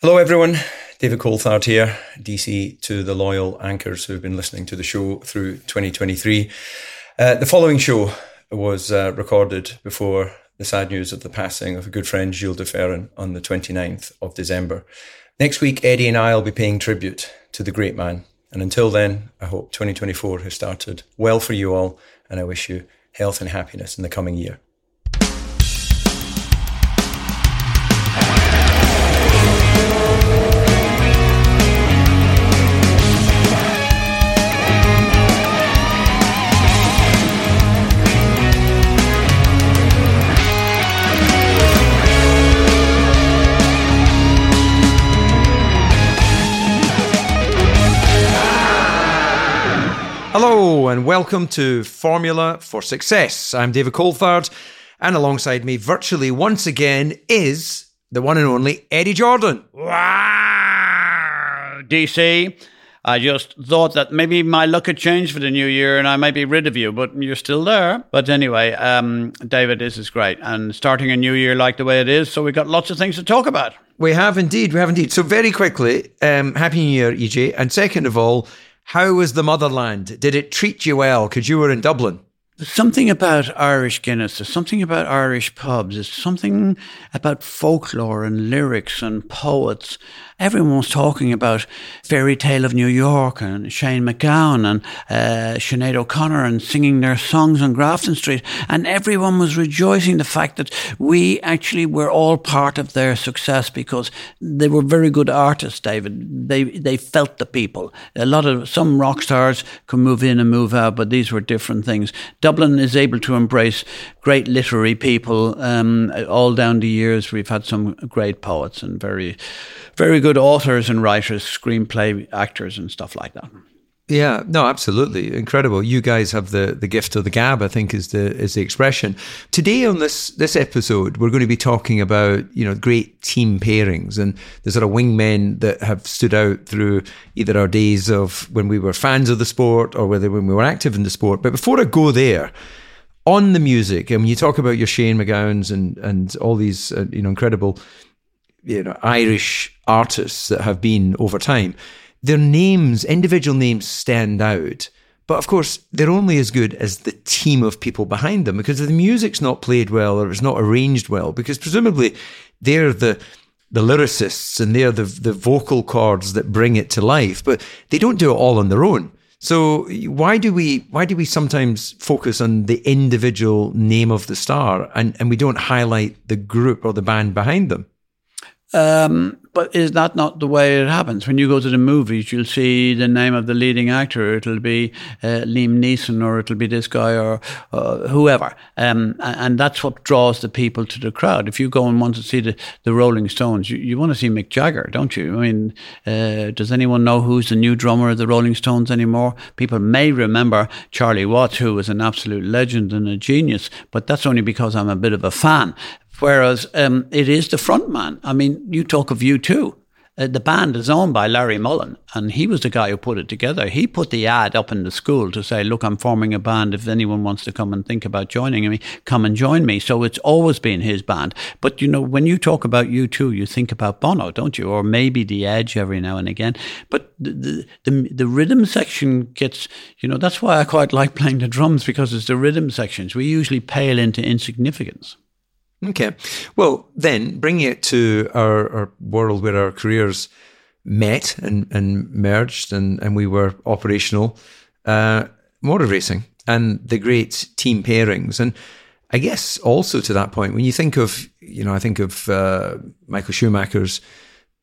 Hello, everyone. David Coulthard here, DC to the loyal anchors who've been listening to the show through 2023. Uh, the following show was uh, recorded before the sad news of the passing of a good friend, Gil de Ferran, on the 29th of December. Next week, Eddie and I will be paying tribute to the great man. And until then, I hope 2024 has started well for you all, and I wish you health and happiness in the coming year. Hello, and welcome to Formula for Success. I'm David Coulthard, and alongside me, virtually once again, is the one and only Eddie Jordan. Wow, DC. I just thought that maybe my luck had changed for the new year and I might be rid of you, but you're still there. But anyway, um, David, this is great. And starting a new year like the way it is, so we've got lots of things to talk about. We have indeed, we have indeed. So, very quickly, um, Happy New Year, EJ. And second of all, how was the motherland? Did it treat you well? Because you were in Dublin. There's something about Irish Guinness. There's something about Irish pubs. There's something about folklore and lyrics and poets. Everyone was talking about Fairy Tale of New York and Shane MacGowan and uh, Sinead O'Connor and singing their songs on Grafton Street. And everyone was rejoicing the fact that we actually were all part of their success because they were very good artists, David. They, they felt the people. A lot of, some rock stars can move in and move out, but these were different things. Dublin is able to embrace great literary people. Um, all down the years, we've had some great poets and very, very good authors and writers, screenplay actors, and stuff like that. Yeah, no, absolutely incredible. You guys have the, the gift of the gab, I think is the is the expression. Today on this this episode, we're going to be talking about you know great team pairings and the sort of wingmen that have stood out through either our days of when we were fans of the sport or whether when we were active in the sport. But before I go there, on the music, and when you talk about your Shane MacGowans and and all these uh, you know incredible you know Irish artists that have been over time, their names, individual names, stand out. But of course, they're only as good as the team of people behind them because if the music's not played well or it's not arranged well, because presumably they're the the lyricists and they're the the vocal cords that bring it to life, but they don't do it all on their own. So why do we why do we sometimes focus on the individual name of the star and, and we don't highlight the group or the band behind them? Um, but is that not the way it happens? When you go to the movies, you'll see the name of the leading actor. It'll be uh, Liam Neeson, or it'll be this guy, or uh, whoever. Um, and that's what draws the people to the crowd. If you go and want to see the, the Rolling Stones, you, you want to see Mick Jagger, don't you? I mean, uh, does anyone know who's the new drummer of the Rolling Stones anymore? People may remember Charlie Watts, who was an absolute legend and a genius, but that's only because I'm a bit of a fan. Whereas um, it is the front man. I mean, you talk of U2. Uh, the band is owned by Larry Mullen, and he was the guy who put it together. He put the ad up in the school to say, "Look, I'm forming a band. If anyone wants to come and think about joining me, come and join me." So it's always been his band. But you know, when you talk about U2, you think about Bono, don't you? Or maybe the Edge every now and again. But the the, the, the rhythm section gets, you know, that's why I quite like playing the drums because it's the rhythm sections. We usually pale into insignificance. Okay. Well, then bringing it to our, our world where our careers met and, and merged and, and we were operational, uh, motor racing and the great team pairings. And I guess also to that point, when you think of, you know, I think of uh, Michael Schumacher's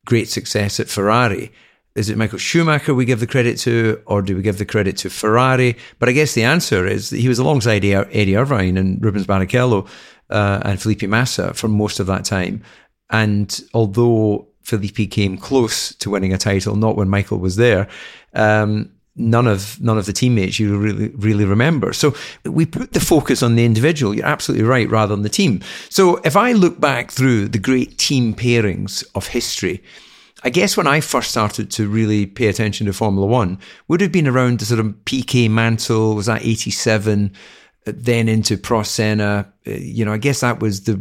great success at Ferrari. Is it Michael Schumacher we give the credit to, or do we give the credit to Ferrari? But I guess the answer is that he was alongside Eddie Irvine and Rubens Barrichello uh, and Felipe Massa for most of that time. And although Felipe came close to winning a title, not when Michael was there, um, none of none of the teammates you really really remember. So we put the focus on the individual. You're absolutely right, rather than the team. So if I look back through the great team pairings of history, I guess when I first started to really pay attention to Formula One, would have been around the sort of Piquet Mansell. was that 87, then into Prost Senna. Uh, you know, I guess that was the,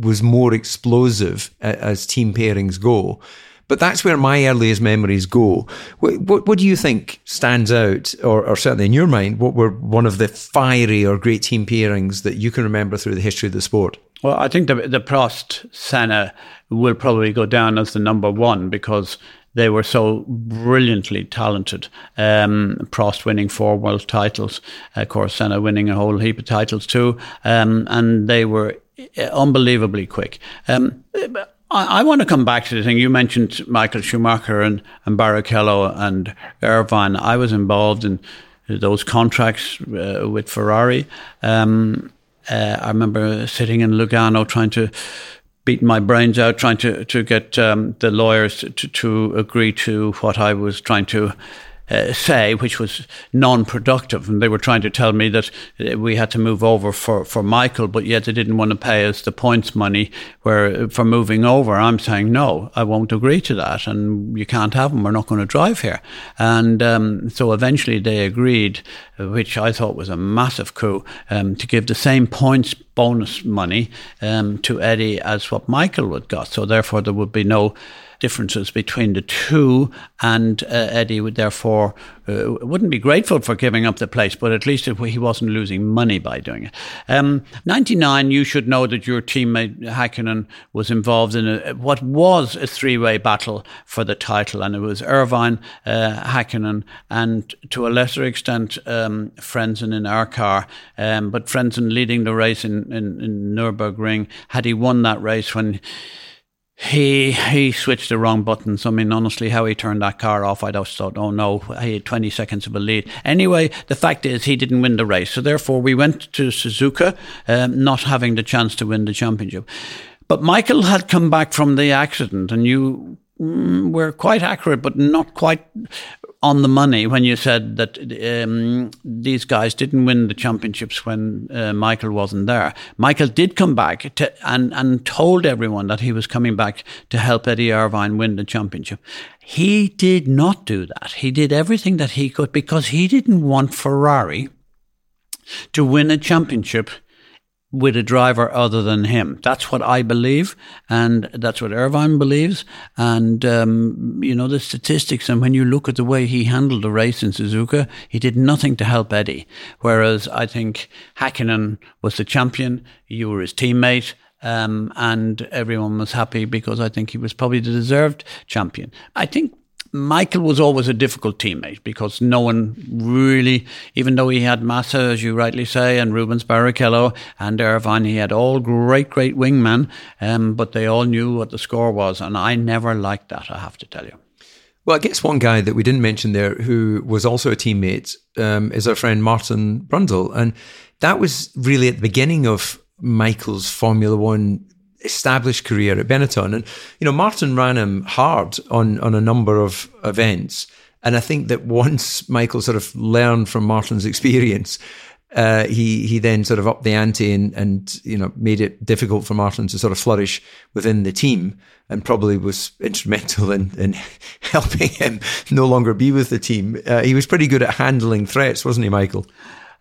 was more explosive as team pairings go. But that's where my earliest memories go. What, what, what do you think stands out, or, or, certainly in your mind, what were one of the fiery or great team pairings that you can remember through the history of the sport? Well, I think the, the Prost Senna will probably go down as the number one because they were so brilliantly talented. Um, Prost winning four world titles, of course, Senna winning a whole heap of titles too, um, and they were unbelievably quick. Um, I, I, want to come back to the thing you mentioned, Michael Schumacher and, and Barrichello and Irvine. I was involved in those contracts uh, with Ferrari. Um, uh, I remember sitting in Lugano trying to beat my brains out trying to to get um, the lawyers to, to agree to what I was trying to uh, say, which was non-productive, and they were trying to tell me that uh, we had to move over for, for Michael, but yet they didn't want to pay us the points money where for moving over. I'm saying no, I won't agree to that, and you can't have them. We're not going to drive here, and um, so eventually they agreed, which I thought was a massive coup, um, to give the same points bonus money um, to Eddie as what Michael would got. So therefore, there would be no differences between the two, and uh, Eddie would therefore uh, wouldn't be grateful for giving up the place, but at least he wasn't losing money by doing it. Um, 99, you should know that your teammate Hakkinen was involved in a, what was a three way battle for the title, and it was Irvine, uh, Hakkinen, and to a lesser extent, um, Frentzen in our car. Um, but Frentzen leading the race in, in, in Nürburgring, had he won that race when he he switched the wrong buttons. I mean, honestly, how he turned that car off, I just thought, oh no, he had 20 seconds of a lead. Anyway, the fact is he didn't win the race. So therefore, we went to Suzuka, um, not having the chance to win the championship. But Michael had come back from the accident, and you mm, were quite accurate, but not quite on the money when you said that um, these guys didn't win the championships when uh, Michael wasn't there. Michael did come back to, and and told everyone that he was coming back to help Eddie Irvine win the championship. He did not do that. He did everything that he could because he didn't want Ferrari to win a championship with a driver other than him. That's what I believe, and that's what Irvine believes. And um, you know the statistics, and when you look at the way he handled the race in Suzuka, he did nothing to help Eddie. Whereas I think Hakkinen was the champion, you were his teammate. Um, and everyone was happy because I think he was probably the deserved champion. I think Michael was always a difficult teammate because no one really, even though he had Massa, as you rightly say, and Rubens Barrichello and Irvine, he had all great, great wingmen, um, but they all knew what the score was. And I never liked that, I have to tell you. Well, I guess one guy that we didn't mention there who was also a teammate um, is our friend Martin Brundle. And that was really at the beginning of Michael's Formula One established career at Benetton. And, you know, Martin ran him hard on, on a number of events. And I think that once Michael sort of learned from Martin's experience, uh, he he then sort of upped the ante and, and you know made it difficult for Martin to sort of flourish within the team, and probably was instrumental in, in helping him no longer be with the team. Uh, he was pretty good at handling threats, wasn't he, Michael?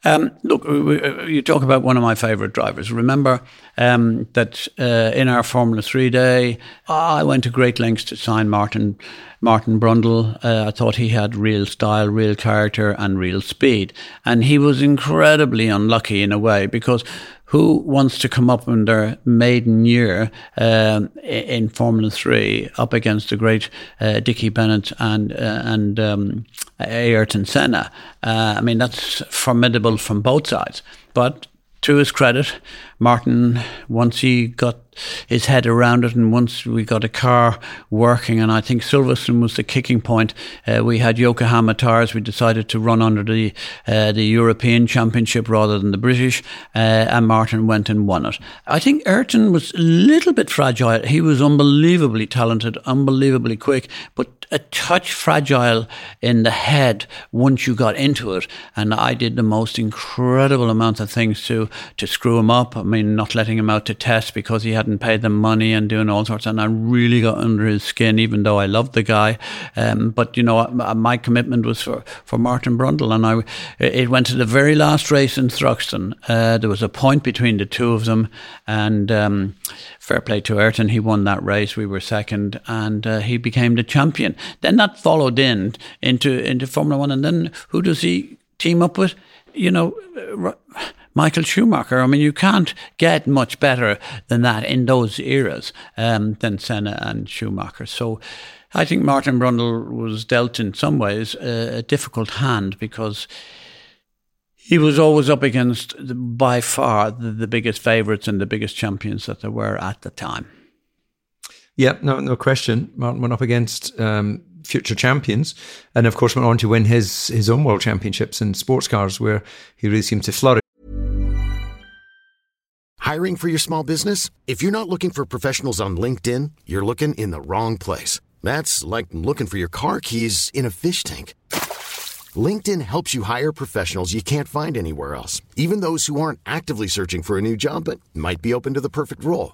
Um, look, you talk about one of my favourite drivers. Remember um, that uh, in our Formula Three day, I went to great lengths to sign Martin Martin Brundle. Uh, I thought he had real style, real character, and real speed, and he was incredibly unlucky in a way because who wants to come up in their maiden year um, in Formula Three up against the great uh, Dickie Bennett and uh, and um, Ayrton Senna? Uh, I mean, that's formidable from both sides. But to his credit, Martin, once he got his head around it. And once we got a car working, and I think Silverstone was the kicking point, uh, we had Yokohama tires. We decided to run under the uh, the European Championship rather than the British, uh, and Martin went and won it. I think Ayrton was a little bit fragile. He was unbelievably talented, unbelievably quick, but a touch fragile in the head once you got into it. And I did the most incredible amount of things to to screw him up. I mean, not letting him out to test because he hadn't paid them money and doing all sorts. And I really got under his skin, even though I loved the guy. Um, but you know, my commitment was for, for Martin Brundle, and I it went to the very last race in Thruxton. Uh, there was a point between the two of them, and um, fair play to Ayrton, he won that race. We were second, and uh, he became the champion. Then that followed in into into Formula One, and then who does he team up with? You know. Michael Schumacher. I mean, you can't get much better than that in those eras um, than Senna and Schumacher. So I think Martin Brundle was dealt in some ways a, a difficult hand because he was always up against by far the, the biggest favourites and the biggest champions that there were at the time. Yeah, no, no question. Martin went up against um, future champions, and of course went on to win his his own world championships in sports cars, where he really seemed to flourish. Hiring for your small business? If you're not looking for professionals on LinkedIn, you're looking in the wrong place. That's like looking for your car keys in a fish tank. LinkedIn helps you hire professionals you can't find anywhere else, even those who aren't actively searching for a new job but might be open to the perfect role.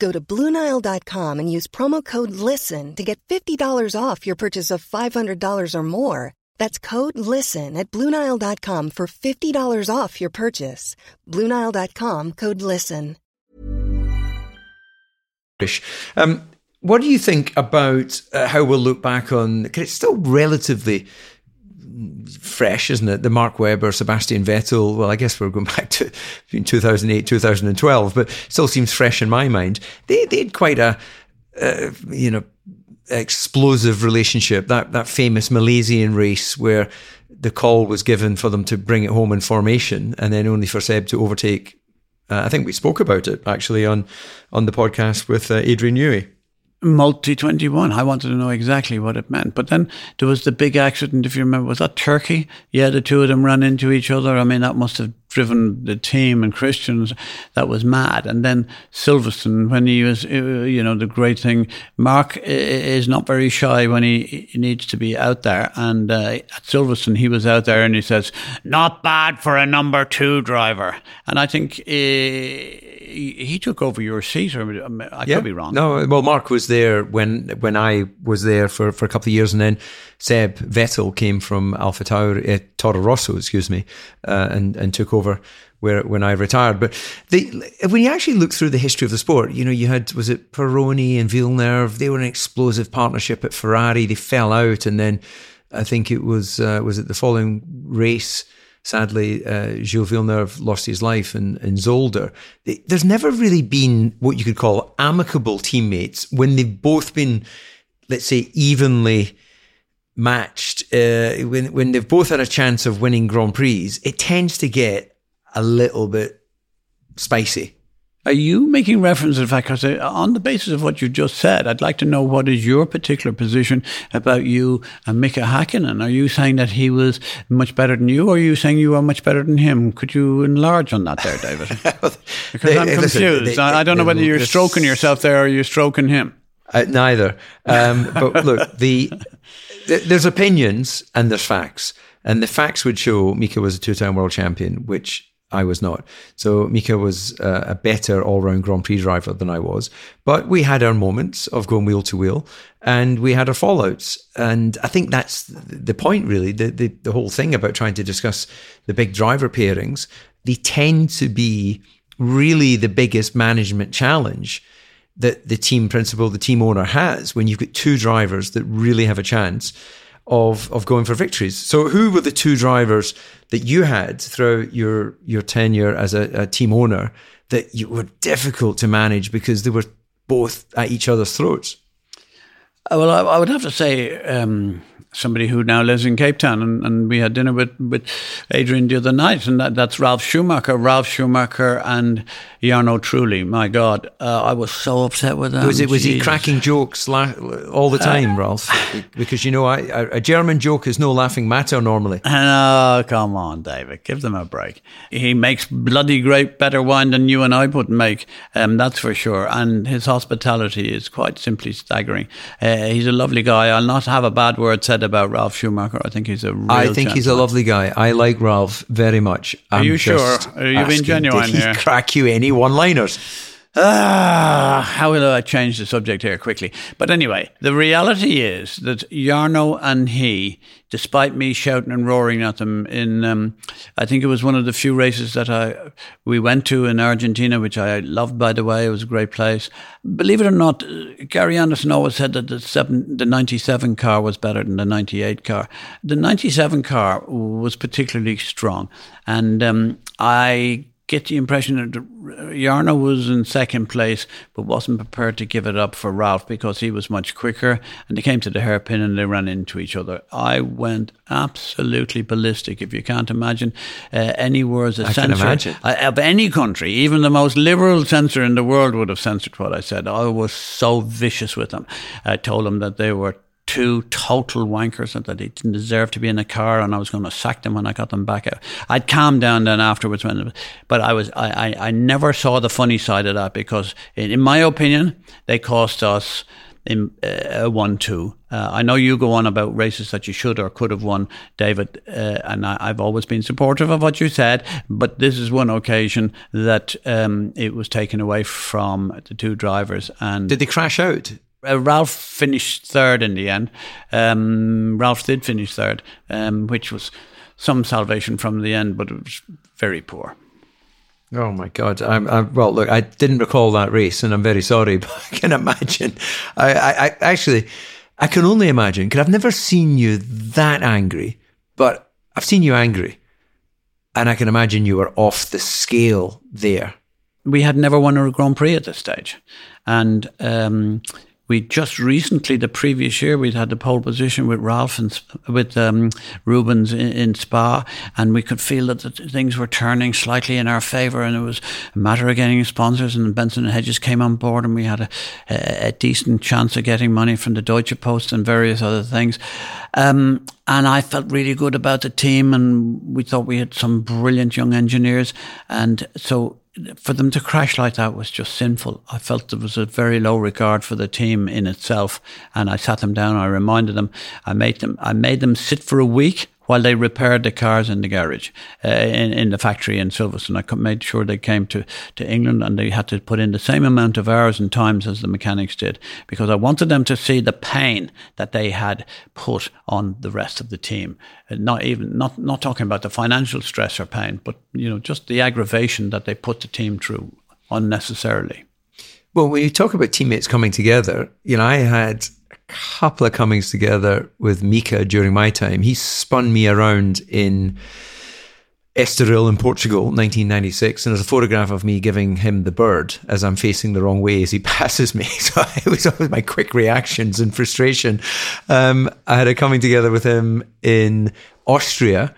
Go to Bluenile.com and use promo code LISTEN to get $50 off your purchase of $500 or more. That's code LISTEN at Bluenile.com for $50 off your purchase. Bluenile.com code LISTEN. Um, what do you think about uh, how we'll look back on? Cause it's still relatively fresh, isn't it? The Mark Webber, Sebastian Vettel. Well, I guess we're going back to between 2008, 2012, but still seems fresh in my mind. They, they had quite a, uh, you know, explosive relationship. That, that famous Malaysian race where the call was given for them to bring it home in formation and then only for Seb to overtake. Uh, I think we spoke about it actually on, on the podcast with uh, Adrian Newey multi 21. I wanted to know exactly what it meant. But then there was the big accident, if you remember, was that Turkey? Yeah, the two of them ran into each other. I mean, that must have driven the team and Christians. That was mad. And then Silverstone, when he was, uh, you know, the great thing, Mark is not very shy when he, needs to be out there. And uh, at Silverstone, he was out there and he says, not bad for a number two driver. And I think uh, he, took over your seat, or I yeah. could be wrong. No, well, Mark was there when when I was there for, for a couple of years, and then Seb Vettel came from Alpha Tauri, uh, Toro Rosso, excuse me, uh, and and took over where when I retired. But when you actually look through the history of the sport, you know, you had was it Pironi and Villeneuve? They were an explosive partnership at Ferrari. They fell out, and then I think it was uh, was it the following race. Sadly, uh, Gilles Villeneuve lost his life in, in Zolder. There's never really been what you could call amicable teammates when they've both been, let's say, evenly matched, uh, when when they've both had a chance of winning Grand Prix, it tends to get a little bit spicy. Are you making reference to the fact, because on the basis of what you just said, I'd like to know what is your particular position about you and Mika Hakkinen? Are you saying that he was much better than you, or are you saying you are much better than him? Could you enlarge on that there, David? Because they, I'm confused. Listen, they, I, don't know whether you're stroking yourself there or you're stroking him. Uh, neither. Um, but look, the there's opinions and there's facts. And the facts would show Mika was a two time world champion, which I was not. So Mika was uh, a better all round Grand Prix driver than I was. But we had our moments of going wheel to wheel and we had our fallouts. And I think that's the point, really. The, the, the whole thing about trying to discuss the big driver pairings, they tend to be really the biggest management challenge that the team principal, the team owner has when you've got two drivers that really have a chance of of going for victories. So, who were the two drivers that you had throughout your your tenure as a, a team owner that you were difficult to manage because they were both at each other's throats? Uh, well, I, I would have to say um, somebody who now lives in Cape Town, and, and, we had dinner with, with Adrian the other night, and that, that's Ralf Schumacher. Ralf Schumacher and Jarno Trulli. My God, uh, I was so upset with them. Was it? Was he cracking jokes la- all the time, uh, Ralf? Because you know, I, a German joke is no laughing matter normally. Oh, come on, David, give them a break. He makes bloody great better wine than you and I would make. Um, that's for sure. And his hospitality is quite simply staggering. Uh, he's a lovely guy. I'll not have a bad word said about Ralf Schumacher. I think he's a. I think he's a lovely guy. I like Ralf very much. Are I'm you sure? Are you being genuine did he here? Crack you any one-liners? Ah, how will I change the subject here quickly? But anyway, the reality is that Jarno and he, despite me shouting and roaring at them in, um, I think it was one of the few races that I we went to in Argentina, which I loved by the way. It was a great place. Believe it or not, Gary Anderson always said that the seven, the '97 car was better than the '98 car. The '97 car was particularly strong, and um, I get the impression that Jarno was in second place, but wasn't prepared to give it up for Ralf because he was much quicker. And they came to the hairpin and they ran into each other. I went absolutely ballistic. If you can't imagine uh, anywhere as a I censor uh, of any country, even the most liberal censor in the world would have censored what I said. I was so vicious with them. I told them that they were two total wankers and that they didn't deserve to be in the car and I was going to sack them when I got them back out. I'd calm down then afterwards when, but I was, I, I, I never saw the funny side of that because in, in my opinion, they cost us in uh, one two. Uh, I know you go on about races that you should or could have won, David, uh, and I, have always been supportive of what you said. But this is one occasion that um, it was taken away from the two drivers. And did they crash out? Uh, Ralf finished third in the end. Um, Ralf did finish third, um, which was some salvation from the end, but it was very poor. Oh my God! I'm, I'm, well, look, I didn't recall that race, and I'm very sorry, but I can imagine. I, I, I actually, I can only imagine because I've never seen you that angry, but I've seen you angry, and I can imagine you were off the scale there. We had never won a Grand Prix at this stage, and. Um, we just recently, the previous year, we'd had the pole position with Ralf and with um, Rubens in, in, Spa, and we could feel that things were turning slightly in our favour, and it was a matter of getting sponsors. And Benson and Hedges came on board, and we had a, a, a decent chance of getting money from the Deutsche Post and various other things. Um, and I felt really good about the team, and we thought we had some brilliant young engineers, and so for them to crash like that was just sinful. I felt there was a very low regard for the team in itself, and I sat them down. I reminded them. I made them. I made them sit for a week while they repaired the cars in the garage uh, in, in the factory in Silverstone. I made sure they came to, to England and they had to put in the same amount of hours and times as the mechanics did because I wanted them to see the pain that they had put on the rest of the team. Uh, not even not not talking about the financial stress or pain, but you know just the aggravation that they put the team through unnecessarily. Well, when you talk about teammates coming together, you know, I had couple of comings together with Mika during my time. He spun me around in Estoril in Portugal, 1996, and there's a photograph of me giving him the bird as I'm facing the wrong way as he passes me. So it was always my quick reactions and frustration. Um, I had a coming together with him in Austria.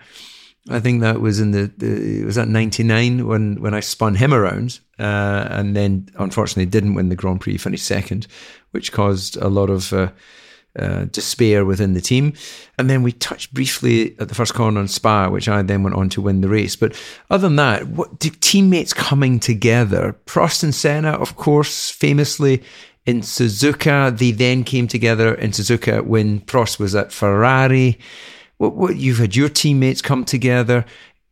I think that was in the, the was that '99 when when I spun him around, uh, and then unfortunately didn't win the Grand Prix, finished second, which caused a lot of uh, uh, despair within the team. And then we touched briefly at the first corner on Spa, which I then went on to win the race. But other than that, what teammates coming together? Prost and Senna, of course, famously in Suzuka. They then came together in Suzuka when Prost was at Ferrari. What, what you've had your teammates come together.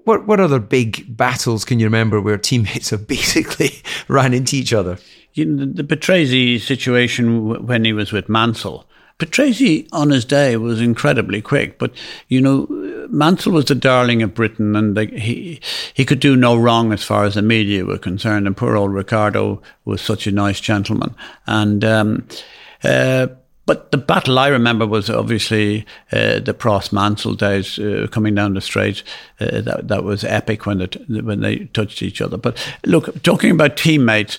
What what other big battles can you remember where teammates have basically ran into each other? You know, the, Patrese situation when he was with Mansell. Patrese on his day was incredibly quick, but you know Mansell was the darling of Britain, and the, he he could do no wrong as far as the media were concerned. And poor old Riccardo was such a nice gentleman, and. Um, uh, but the battle I remember was obviously uh, the Prost Mansell days uh, coming down the straight. Uh, that that was epic when it when they touched each other. But look, talking about teammates,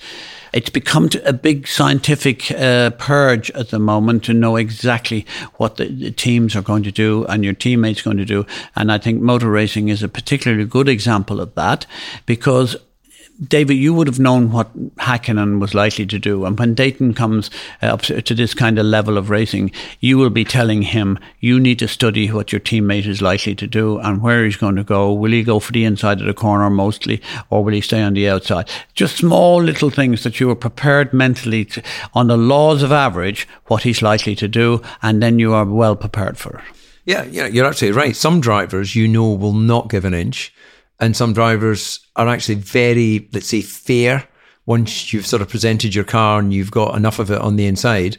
it's become a big scientific uh, purge at the moment to know exactly what the, the, teams are going to do and your teammates going to do. And I think motor racing is a particularly good example of that because David, you would have known what Hakkinen was likely to do. And when Dayton comes uh, up to this kind of level of racing, you will be telling him, you need to study what your teammate is likely to do and where he's going to go. Will he go for the inside of the corner mostly, or will he stay on the outside? Just small little things that you are prepared mentally to, on the laws of average, what he's likely to do, and then you are well prepared for it. Yeah, yeah, you're absolutely right. Some drivers you know will not give an inch and some drivers are actually very, let's say, fair. Once you've sort of presented your car and you've got enough of it on the inside,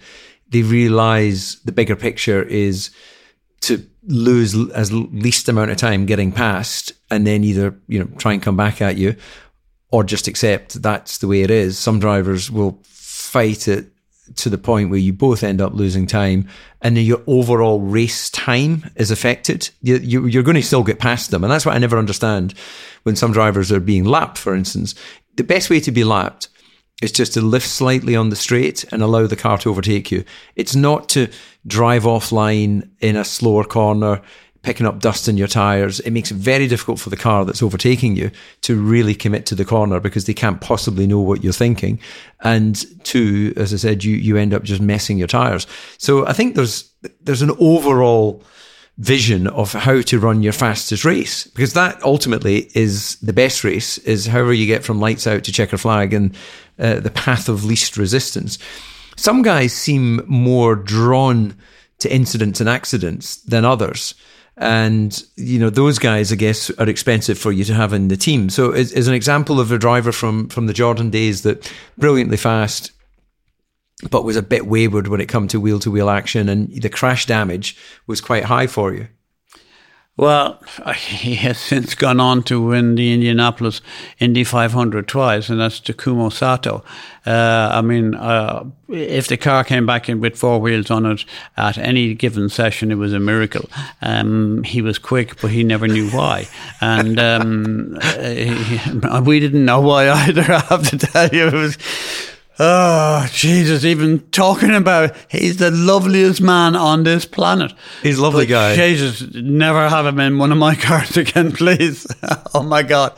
they realize the bigger picture is to lose as least amount of time getting past and then either, you know, try and come back at you or just accept that's the way it is. Some drivers will fight it to the point where you both end up losing time and your overall race time is affected. You, you, you're going to still get past them. And that's what I never understand when some drivers are being lapped, for instance. The best way to be lapped is just to lift slightly on the straight and allow the car to overtake you. It's not to drive offline in a slower corner picking up dust in your tires, it makes it very difficult for the car that's overtaking you to really commit to the corner because they can't possibly know what you're thinking. And two, as I said, you, you end up just messing your tires. So I think there's, there's an overall vision of how to run your fastest race because that ultimately is the best race is however you get from lights out to checker flag and uh, the path of least resistance. Some guys seem more drawn to incidents and accidents than others. And, you know, those guys, I guess, are expensive for you to have in the team. So as an example of a driver from, from the Jordan days that brilliantly fast, but was a bit wayward when it come to wheel to wheel action and the crash damage was quite high for you. Well, he has since gone on to win the Indianapolis Indy 500 twice, and that's Takuma Sato. Uh, I mean, uh, if the car came back in with four wheels on it at any given session, it was a miracle. Um, he was quick, but he never knew why. And um, he, we didn't know why either, I have to tell you. It was Oh, Jesus, even talking about he's the loveliest man on this planet. He's a lovely but guy. Jesus, never have him in one of my cars again, please. oh my God.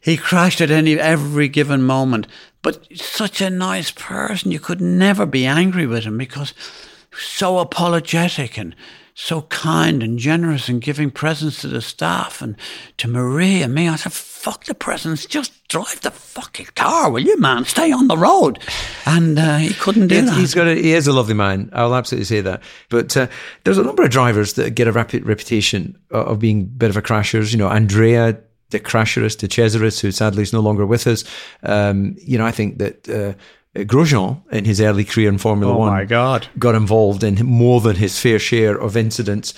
He crashed at any every given moment. But such a nice person. You could never be angry with him because so apologetic and so kind and generous and giving presents to the staff and to Marie and me. I said, fuck the presents, just drive the fucking car, will you, man? Stay on the road. And uh, he couldn't do that. He's got a, he is a lovely man. I'll absolutely say that. But uh, there's a number of drivers that get a rapid reputation of being a bit of a crashers. You know, Andrea the Crasherist, de Cesaris, who sadly is no longer with us. Um, you know, I think that uh, Grosjean in his early career in Formula oh One my God. got involved in more than his fair share of incidents.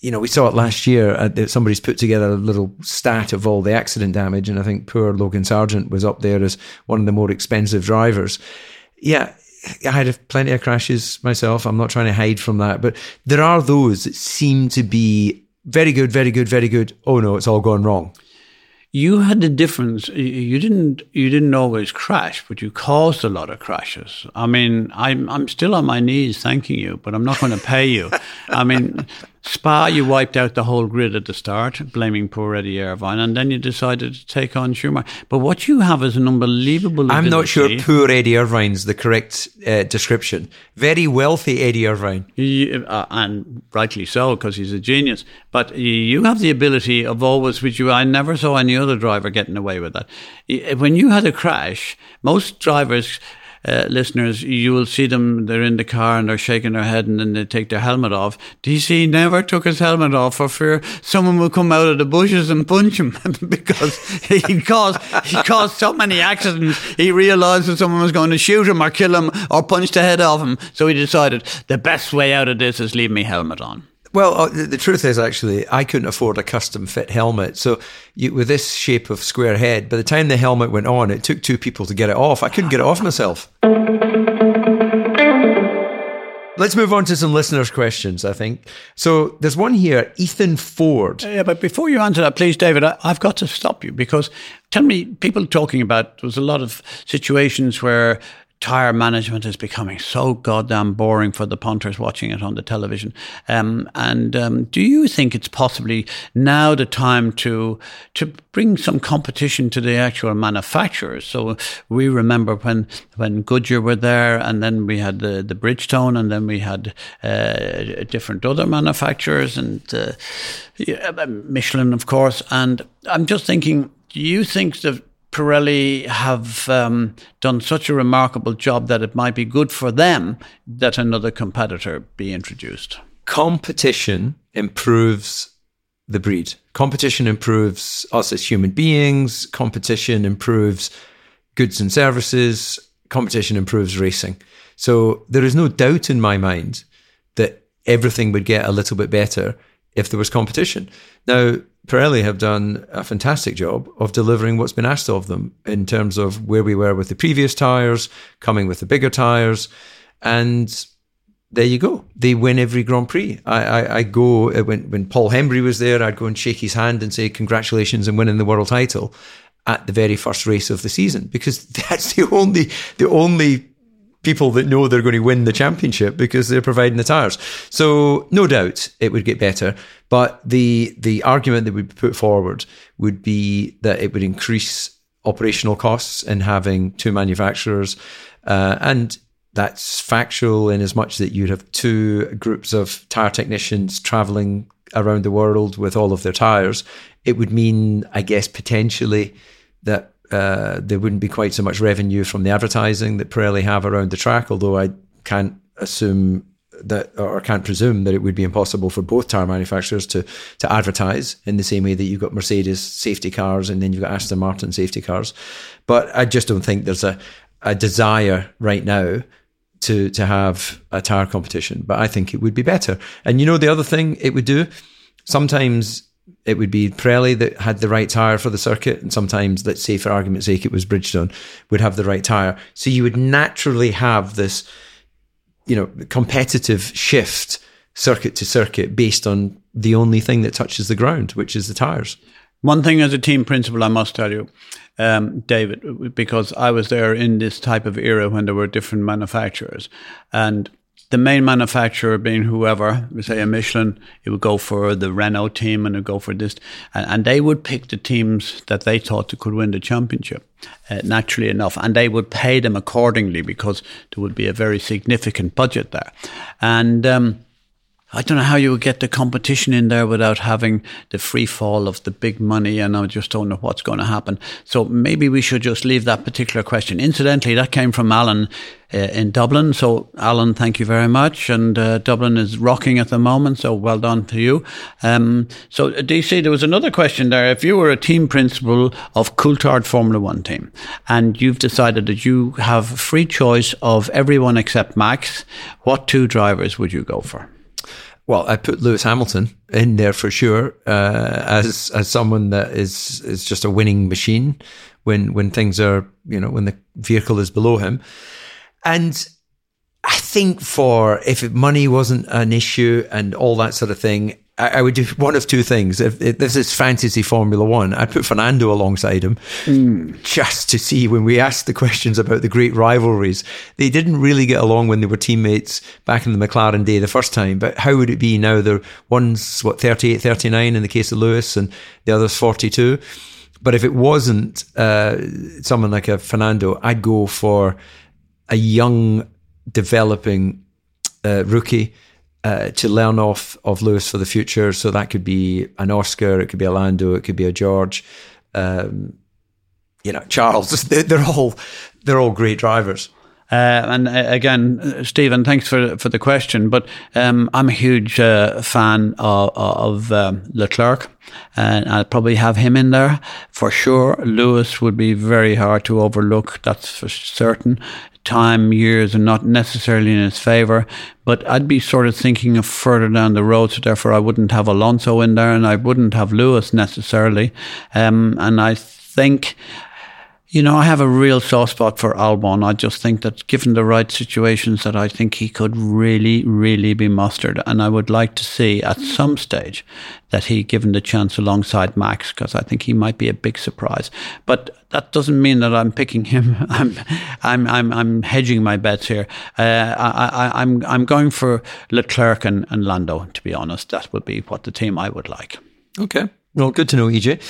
You know, we saw it last year. Uh, somebody's put together a little stat of all the accident damage, and I think poor Logan Sargeant was up there as one of the more expensive drivers. Yeah, I had plenty of crashes myself. I'm not trying to hide from that, but there are those that seem to be very good, very good, very good. Oh no, it's all gone wrong you had the difference. You didn't. You didn't always crash, but you caused a lot of crashes. I mean, I'm I'm still on my knees thanking you, but I'm not going to pay you. I mean, Spa, you wiped out the whole grid at the start, blaming poor Eddie Irvine, and then you decided to take on Schumacher. But what you have is an unbelievable. I'm not sure poor Eddie Irvine's the correct uh, description. Very wealthy Eddie Irvine, uh, and rightly so because he's a genius. But you have the ability of always, which you I never saw any other driver getting away with that. When you had a crash, most drivers uh, listeners, you will see them, they're in the car and they're shaking their head and then they take their helmet off. DC never took his helmet off for fear someone will come out of the bushes and punch him because he caused, he caused so many accidents. He realized that someone was going to shoot him or kill him or punch the head off him. So he decided the best way out of this is leave me helmet on. Well, uh, the, truth is, actually, I couldn't afford a custom fit helmet. So, you, with this shape of square head, by the time the helmet went on, it took two people to get it off. I couldn't get it off myself. Let's move on to some listeners' questions, I think. So there's one here, Ethan Ford. Yeah, but before you answer that, please, David, I, have got to stop you because tell me, people talking about, there was a lot of situations where tire management is becoming so goddamn boring for the punters watching it on the television. Um, and um, do you think it's possibly now the time to to bring some competition to the actual manufacturers? So we remember when when Goodyear were there, and then we had the the Bridgestone, and then we had uh, different other manufacturers, and uh, Michelin, of course. And I'm just thinking, do you think that Pirelli have um, done such a remarkable job that it might be good for them that another competitor be introduced. Competition improves the breed. Competition improves us as human beings. Competition improves goods and services. Competition improves racing. So there is no doubt in my mind that everything would get a little bit better if there was competition. Now, Pirelli have done a fantastic job of delivering what's been asked of them in terms of where we were with the previous tyres, coming with the bigger tyres, and there you go. They win every Grand Prix. I, I, I, go uh, when when Paul Hembery was there, I'd go and shake his hand and say congratulations on winning the world title at the very first race of the season because that's the only the only people that know they're going to win the championship because they're providing the tires. So no doubt it would get better. But the the argument that would be put forward would be that it would increase operational costs in having two manufacturers, uh, and that's factual in as much that you'd have two groups of tire technicians traveling around the world with all of their tires. It would mean, I guess, potentially that uh, there wouldn't be quite so much revenue from the advertising that Pirelli have around the track, although I can't assume that or can't presume that it would be impossible for both tire manufacturers to to advertise in the same way that you've got Mercedes safety cars and then you've got Aston Martin safety cars. But I just don't think there's a, a desire right now to to have a tire competition. But I think it would be better. And you know the other thing it would do? Sometimes it would be Pirelli that had the right tire for the circuit, and sometimes, let's say for argument's sake, it was Bridgestone would have the right tire. So you would naturally have this, you know, competitive shift circuit to circuit based on the only thing that touches the ground, which is the tires. One thing as a team principal, I must tell you, um, David, because I was there in this type of era when there were different manufacturers, and the main manufacturer being whoever, we say a Michelin, it would go for the Renault team and it would go for this. And, and, they would pick the teams that they thought could win the championship, uh, naturally enough. And they would pay them accordingly because there would be a very significant budget there. And, um, I don't know how you would get the competition in there without having the free fall of the big money, and I just don't know what's going to happen. So maybe we should just leave that particular question. Incidentally, that came from Alan uh, in Dublin. So, Alan, thank you very much. And uh, Dublin is rocking at the moment, so well done to you. Um, so, DC, there was another question there. If you were a team principal of Coulthard Formula One team, and you've decided that you have free choice of everyone except Max, what two drivers would you go for? Well, I put Lewis Hamilton in there for sure uh, as as someone that is is just a winning machine when when things are you know when the vehicle is below him, and I think for if money wasn't an issue and all that sort of thing, I, I would do one of two things. If, if, this is fantasy Formula One, I'd put Fernando alongside him mm. just to see when we asked the questions about the great rivalries. They didn't really get along when they were teammates back in the McLaren day the first time, but how would it be now? They're one's what 38, 39 in the case of Lewis, and the other's 42. But if it wasn't uh, someone like a Fernando, I'd go for a young, developing uh, rookie uh, to learn off of Lewis for the future. So that could be an Oscar, it could be a Lando, it could be a George, um, you know, Charles. They're all they're all great drivers. Uh, and uh, again, Stephen, thanks for for the question. But um, I'm a huge uh, fan of, of um, Leclerc, and I'll probably have him in there for sure. Lewis would be very hard to overlook. That's for certain. Time, years, and not necessarily in his favour. But I'd be sort of thinking of further down the road, so therefore I wouldn't have Alonso in there, and I wouldn't have Lewis necessarily. Um, and I think you know, I have a real soft spot for Albon. I just think that given the right situations that I think he could really, really be mustered. And I would like to see at some stage that he given the chance alongside Max, because I think he might be a big surprise. But that doesn't mean that I'm picking him. I'm, I'm, I'm, I'm hedging my bets here. Uh, I, I, I'm, I'm going for Leclerc and, and Lando, to be honest. That would be what the team I would like. Okay. Well, good to know, EJ.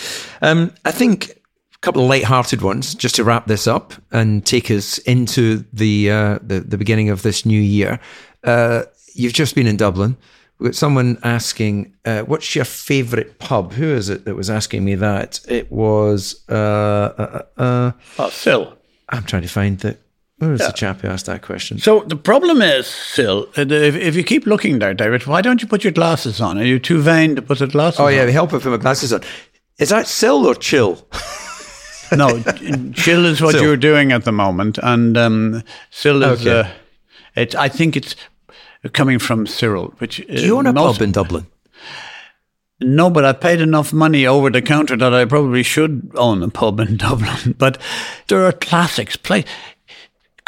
Um, I think couple of light-hearted ones just to wrap this up and take us into the uh, the, the, beginning of this new year. Uh, you've just been in Dublin. We've got someone asking, uh, "What's your favourite pub?" Who is it that was asking me that? It was uh, uh, uh, oh, Phil. I'm trying to find it. Who was yeah. the chap who asked that question? So the problem is, Phil, if, if, you keep looking there, David, why don't you put your glasses on? Are you too vain to put the glasses oh, on? yeah, they help I put my glasses on. Is that Sil or Chill? no, chill is what you're doing at the moment, and um, is. Okay. Uh, it, I think it's coming from Cyril. Which uh, do you own a pub in Dublin? No, but I paid enough money over the counter that I probably should own a pub in Dublin. But there are classics. Play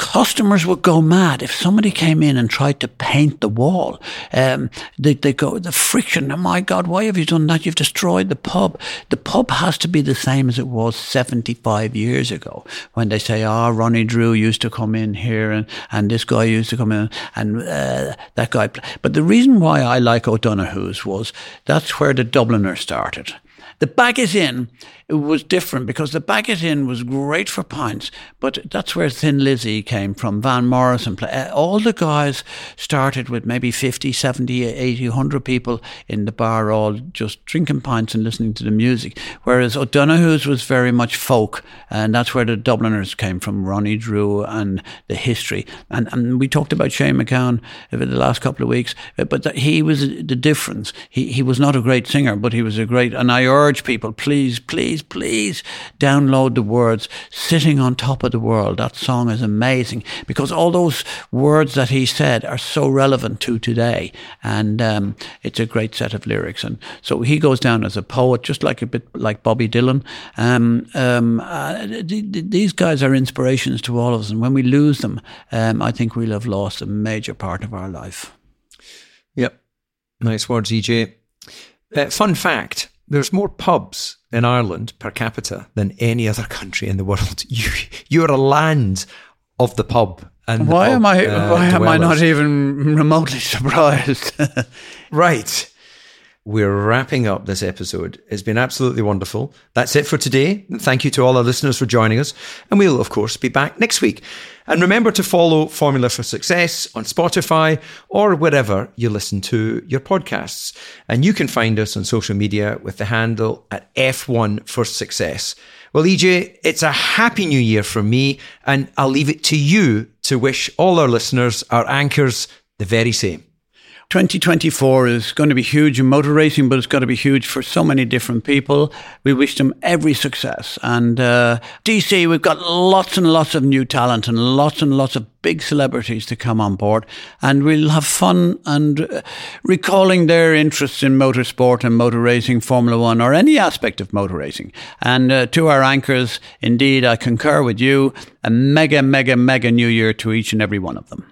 customers would go mad if somebody came in and tried to paint the wall. Um, they, they go, the friction, oh my God, why have you done that? You've destroyed the pub. The pub has to be the same as it was 75 years ago when they say, ah, oh, Ronnie Drew used to come in here and, and this guy used to come in and uh, that guy. But the reason why I like O'Donoghue's was that's where the Dubliner started. The Baggot Inn was different because the Baggot Inn was great for pints, but that's where Thin Lizzy came from, Van Morrison. Uh, all the guys started with maybe 50, 70, 80, 100 people in the bar, all just drinking pints and listening to the music. Whereas O'Donoghue's was very much folk, and that's where the Dubliners came from, Ronnie Drew and the history. And, and we talked about Shane MacGowan over the last couple of weeks, uh, but he was the difference. He, he was not a great singer, but he was a great, and I urge people, please, please, please, download the words Sitting on Top of the World. That song is amazing because all those words that he said are so relevant to today. And um, it's a great set of lyrics. And so he goes down as a poet, just like a bit like Bobby Dylan. Um, um, uh, these guys are inspirations to all of us. And when we lose them, um, I think we'll have lost a major part of our life. Yep. Nice words, EJ. Uh, fun fact there's more pubs in Ireland per capita than any other country in the world. You, you're a land of the pub. And why pub, am I? Uh, why am I not even remotely surprised? right. We're wrapping up this episode. It's been absolutely wonderful. That's it for today. Thank you to all our listeners for joining us. And we'll, of course, be back next week. And remember to follow Formula for Success on Spotify or wherever you listen to your podcasts. And you can find us on social media with the handle at F1 for Success. Well, EJ, it's a happy new year from me, and I'll leave it to you to wish all our listeners, our anchors, the very same. 2024 is going to be huge in motor racing, but it's going to be huge for so many different people. We wish them every success. And uh, DC, we've got lots and lots of new talent and lots and lots of big celebrities to come on board. And we'll have fun and uh, recalling their interests in motorsport and motor racing, Formula One, or any aspect of motor racing. And uh, to our anchors, indeed, I concur with you. A mega, mega, mega new year to each and every one of them.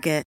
Target.